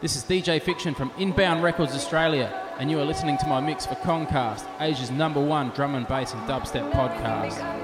This is DJ Fiction from Inbound Records Australia, and you are listening to my mix for Concast, Asia's number one drum and bass and dubstep podcast.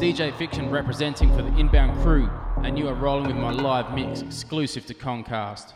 DJ Fiction representing for the inbound crew, and you are rolling with my live mix exclusive to Concast.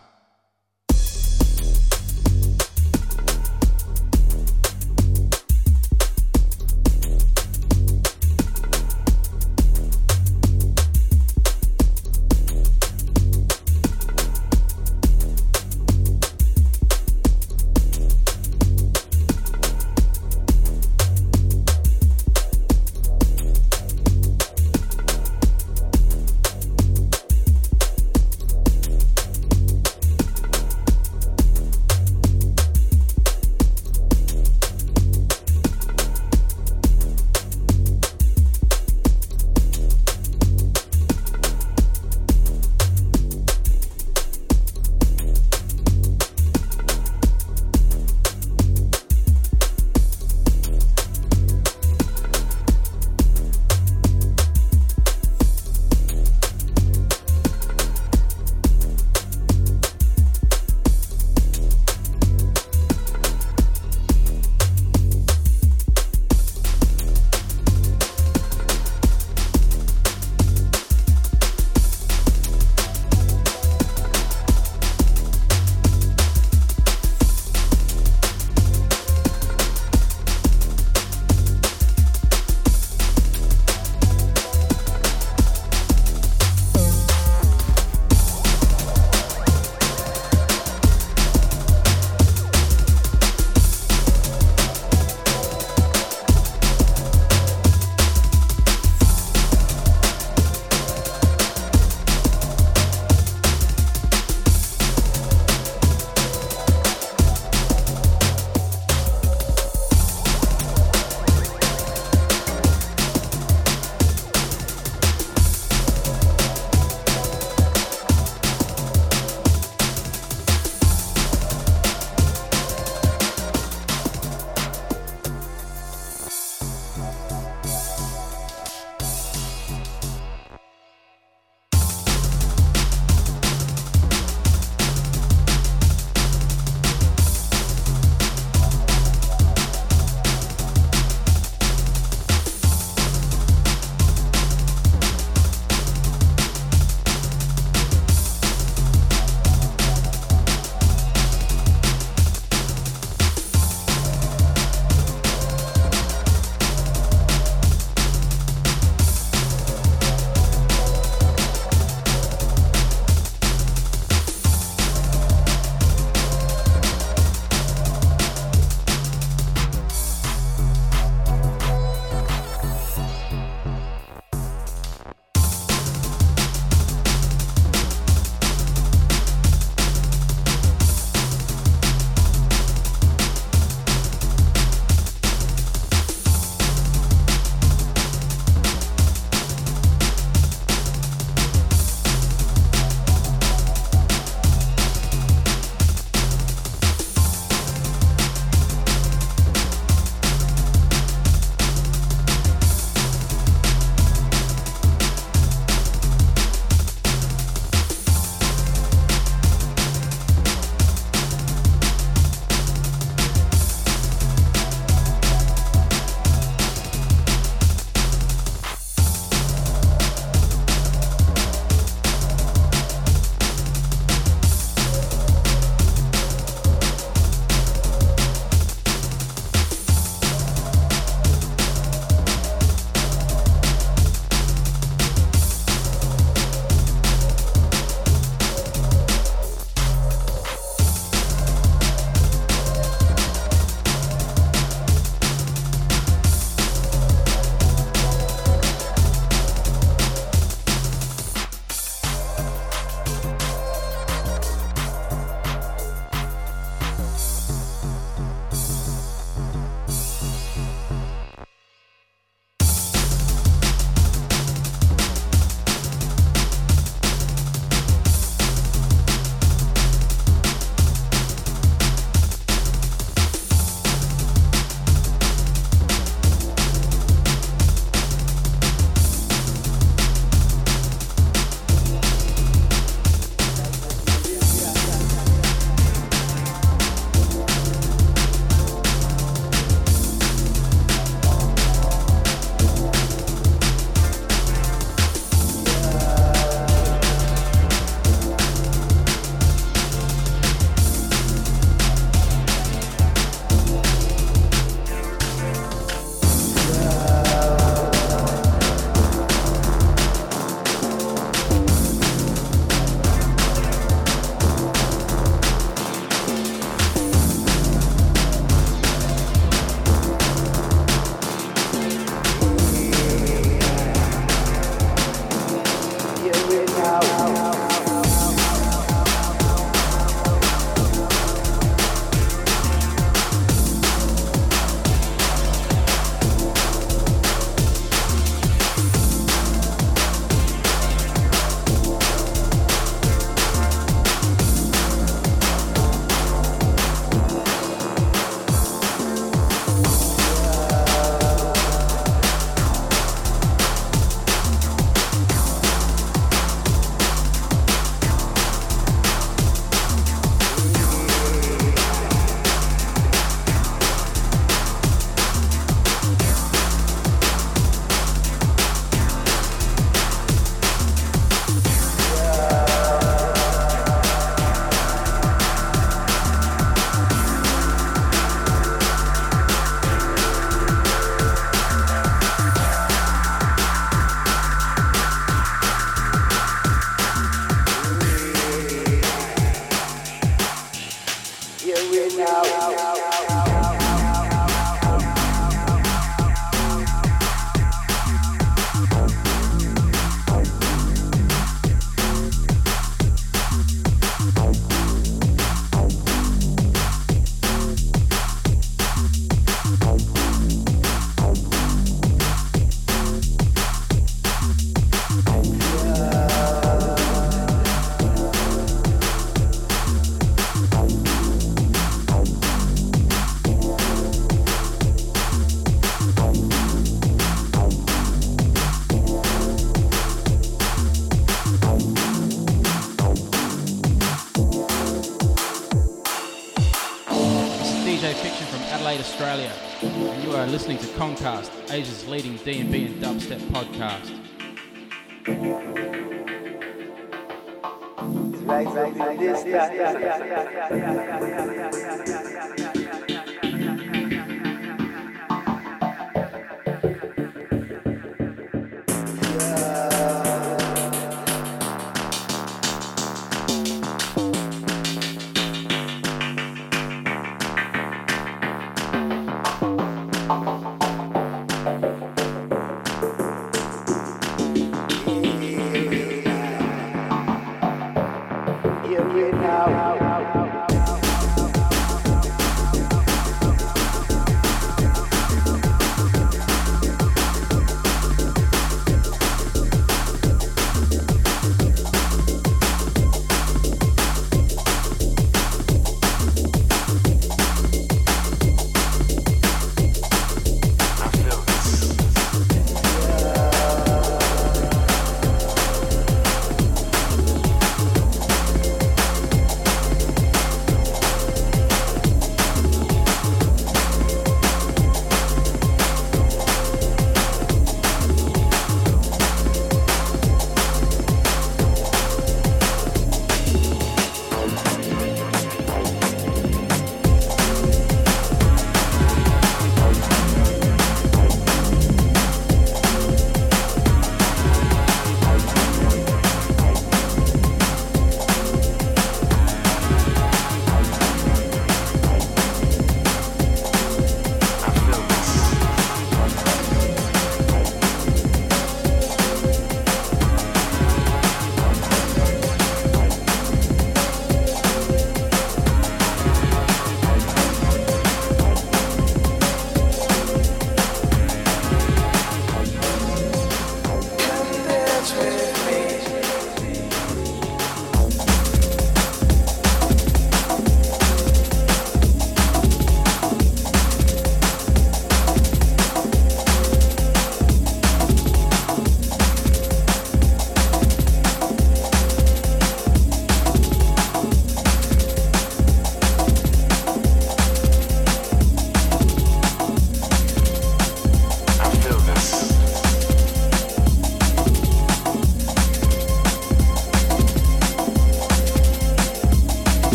Concast, Asia's leading D&B and dubstep podcast.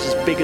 Locked into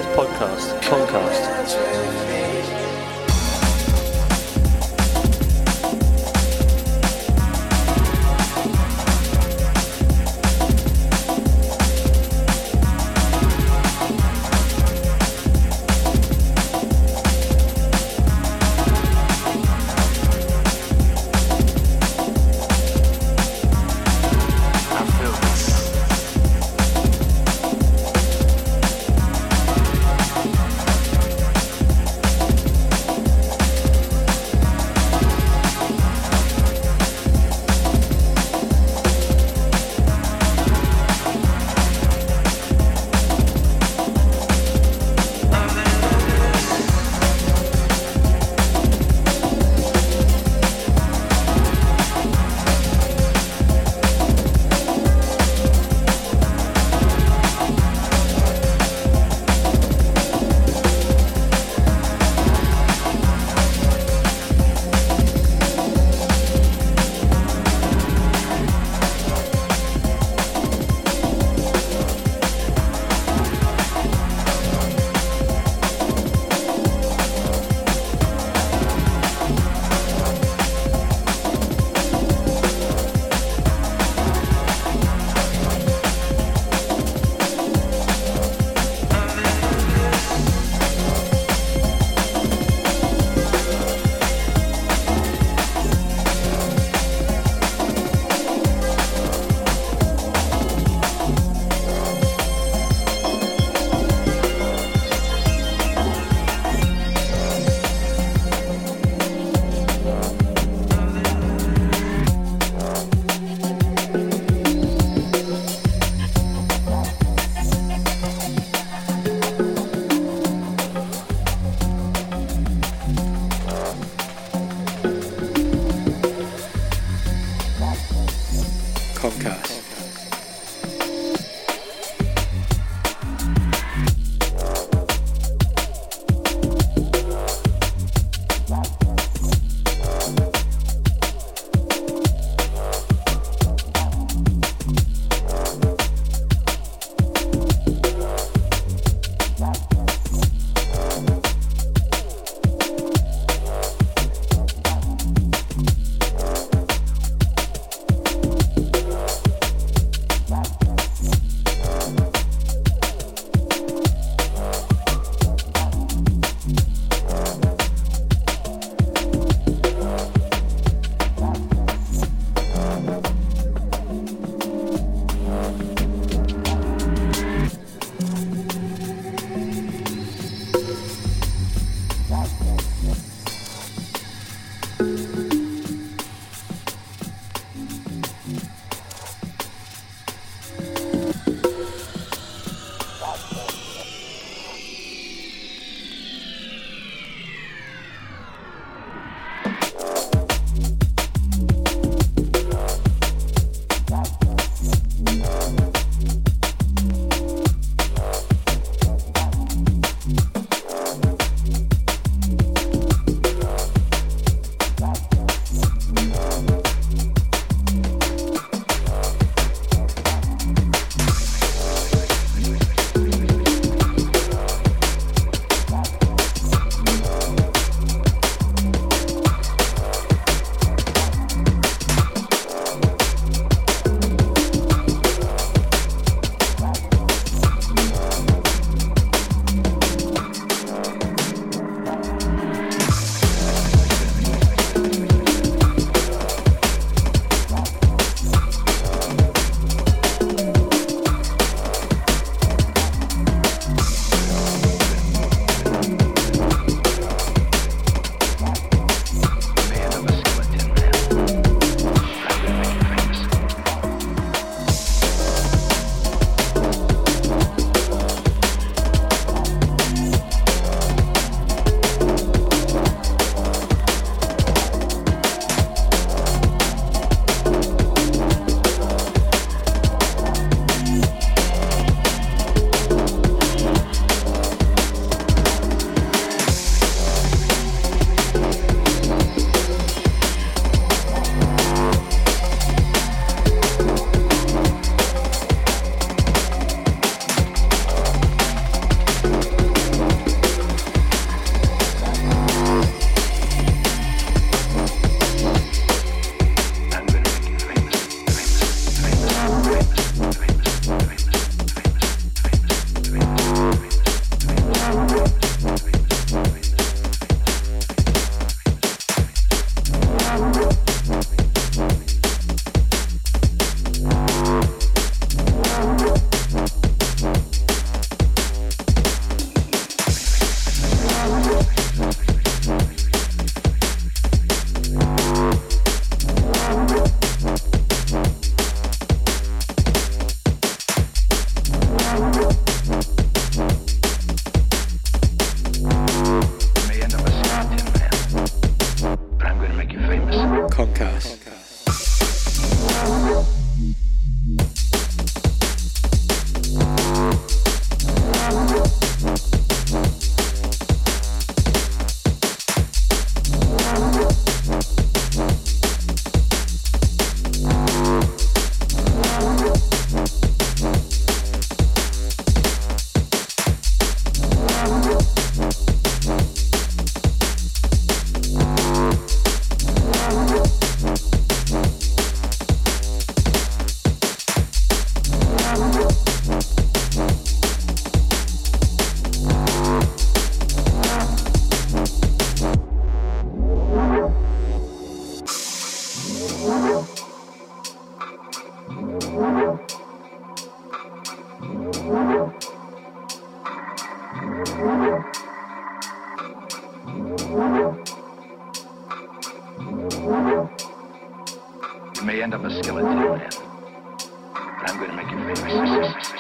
gonna make you famous.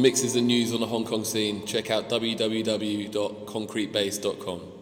Mixes and news on the Hong Kong scene, check out www.concretebase.com.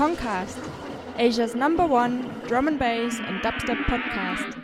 Concast, Asia's number one drum and bass and dubstep podcast.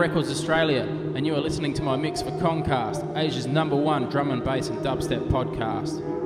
Records Australia, and you are listening to my mix for Concast, Asia's number one drum and bass and dubstep podcast.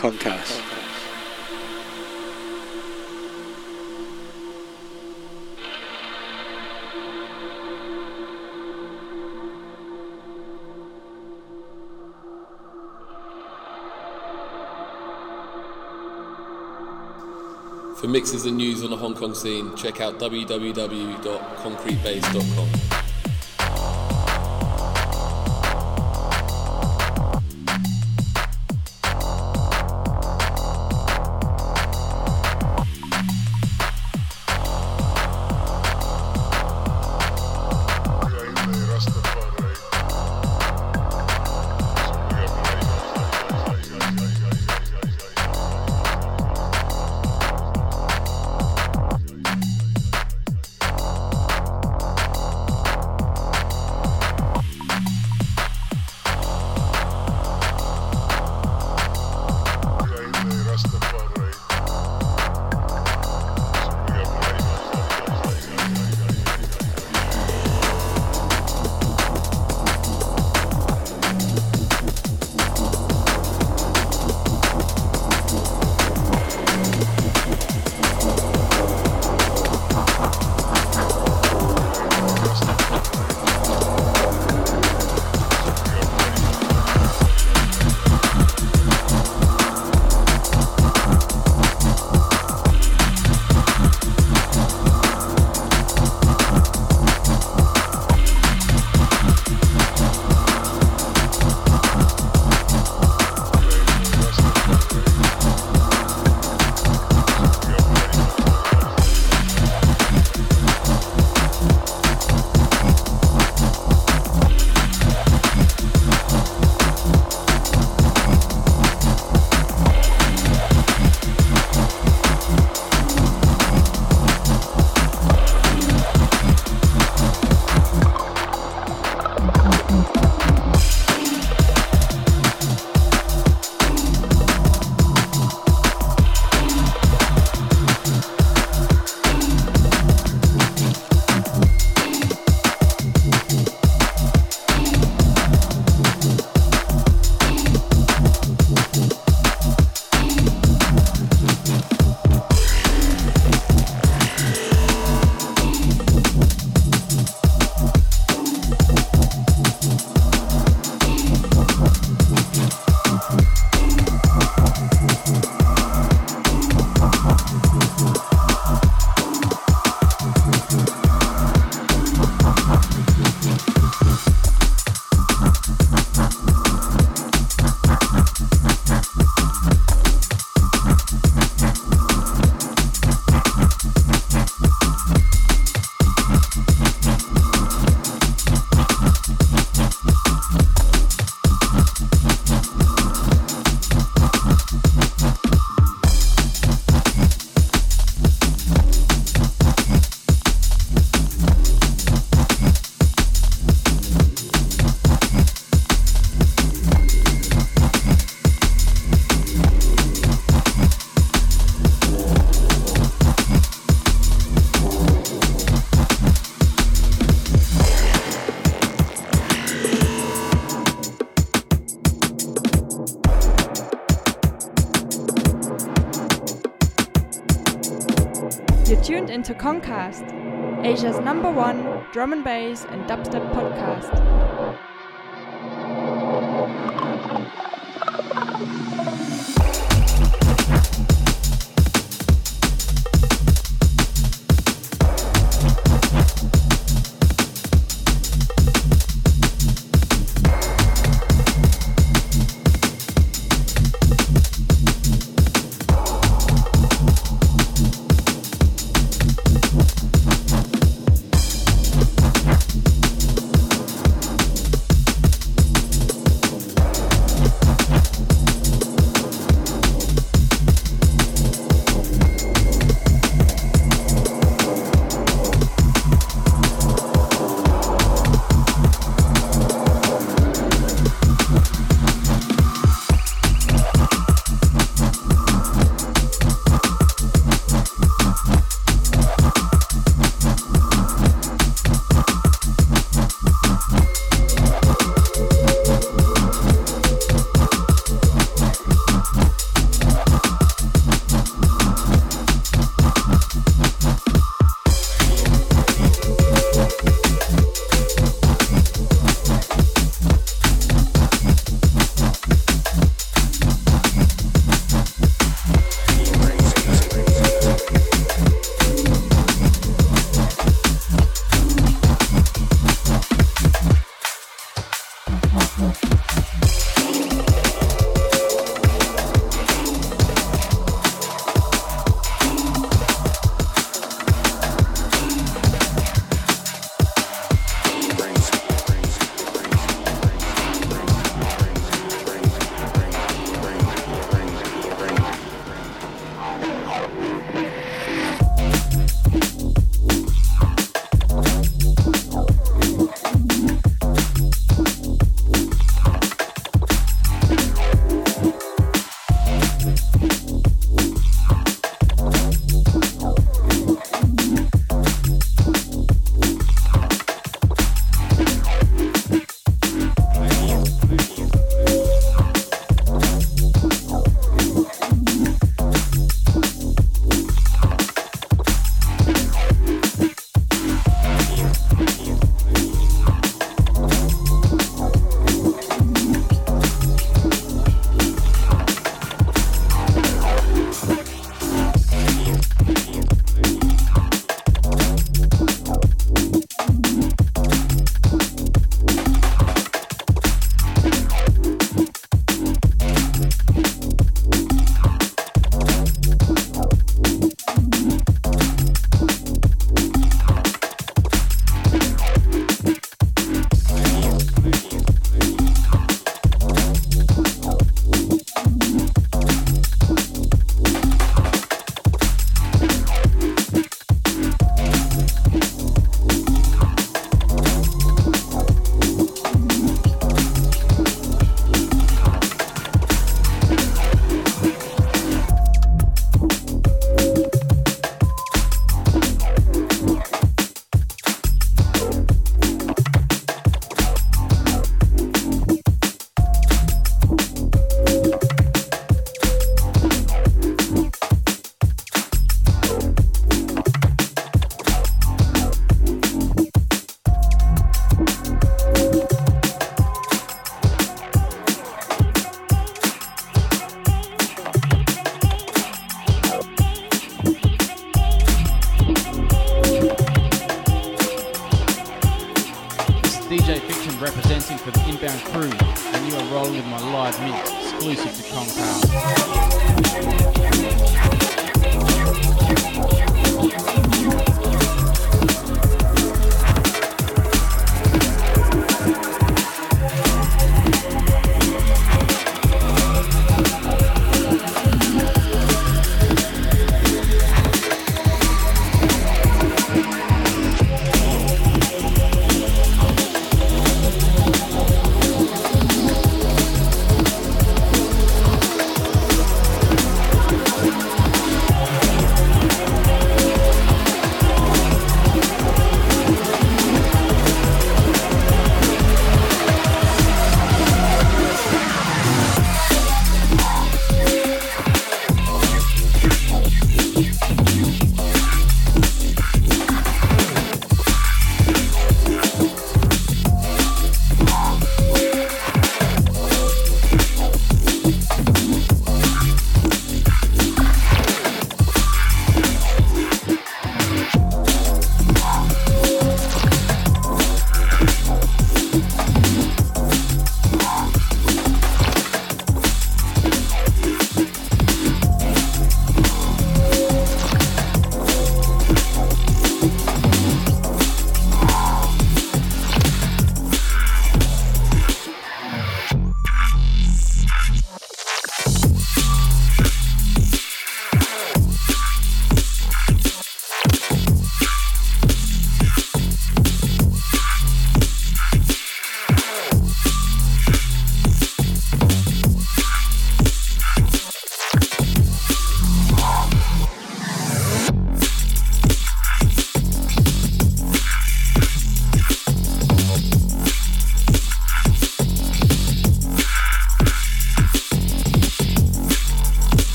Concast. For mixes and news on the Hong Kong scene, check out www.concretebase.com. Concast, Asia's number one drum and bass and dubstep podcast.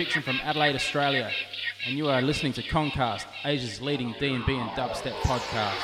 Fiction from Adelaide, Australia, and you are listening to Concast, Asia's leading D&B and dubstep podcast.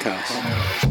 podcast.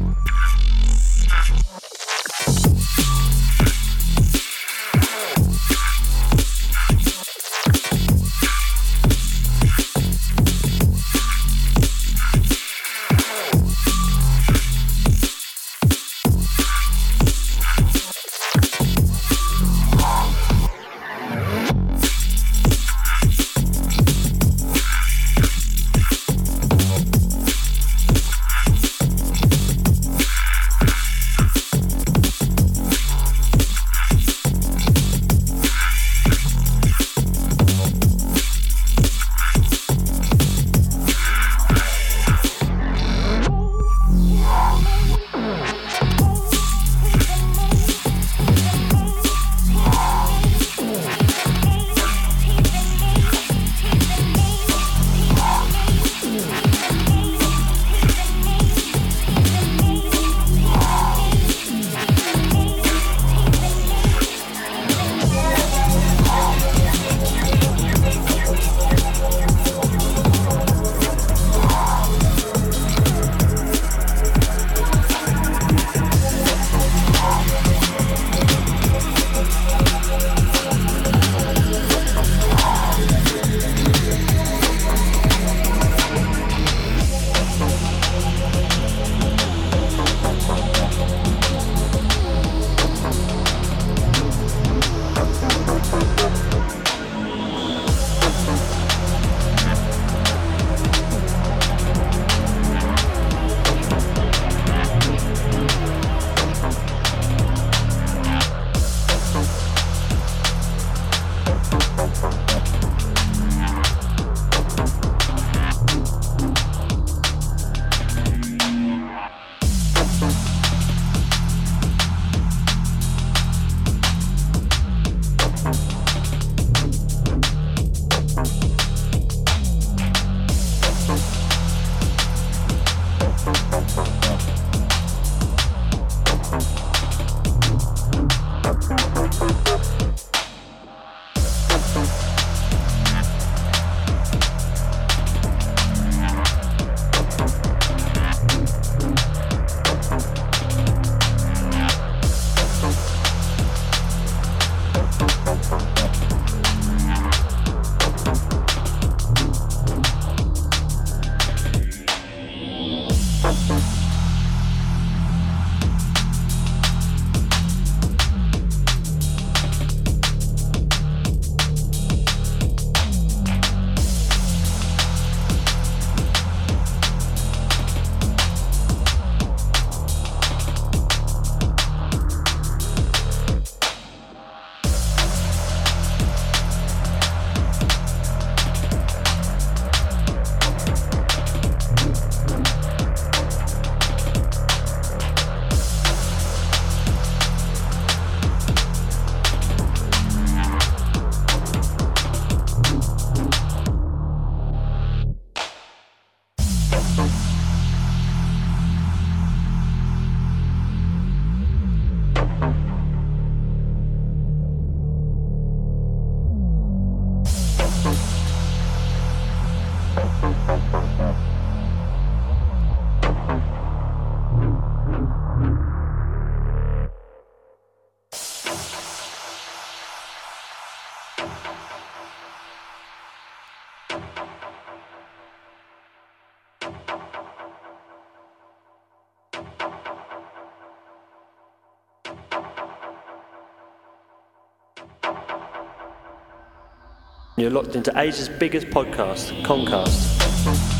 You're locked into Asia's biggest podcast, Concast.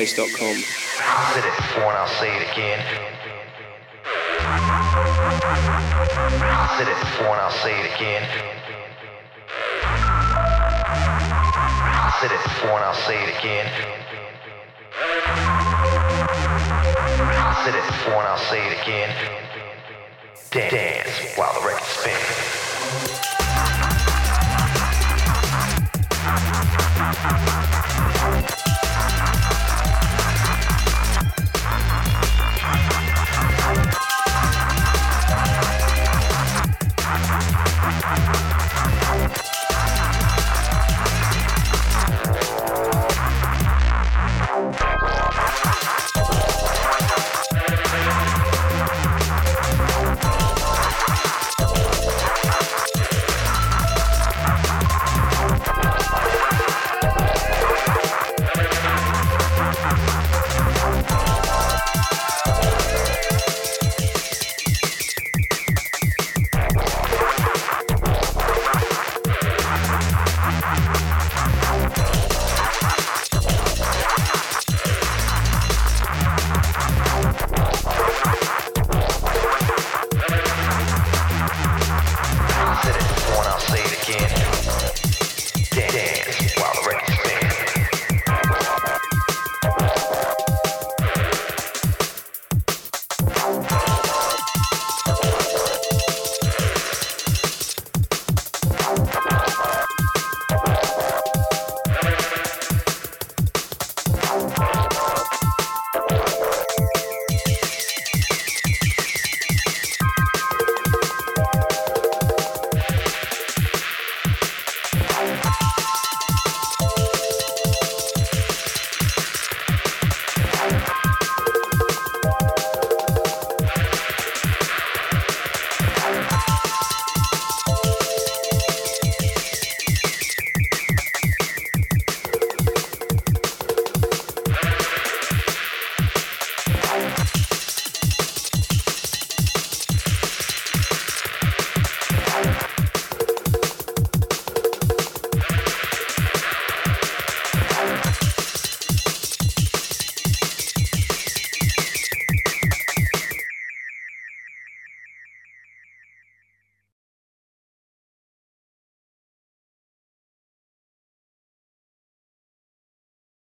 race.com. I'll say it again.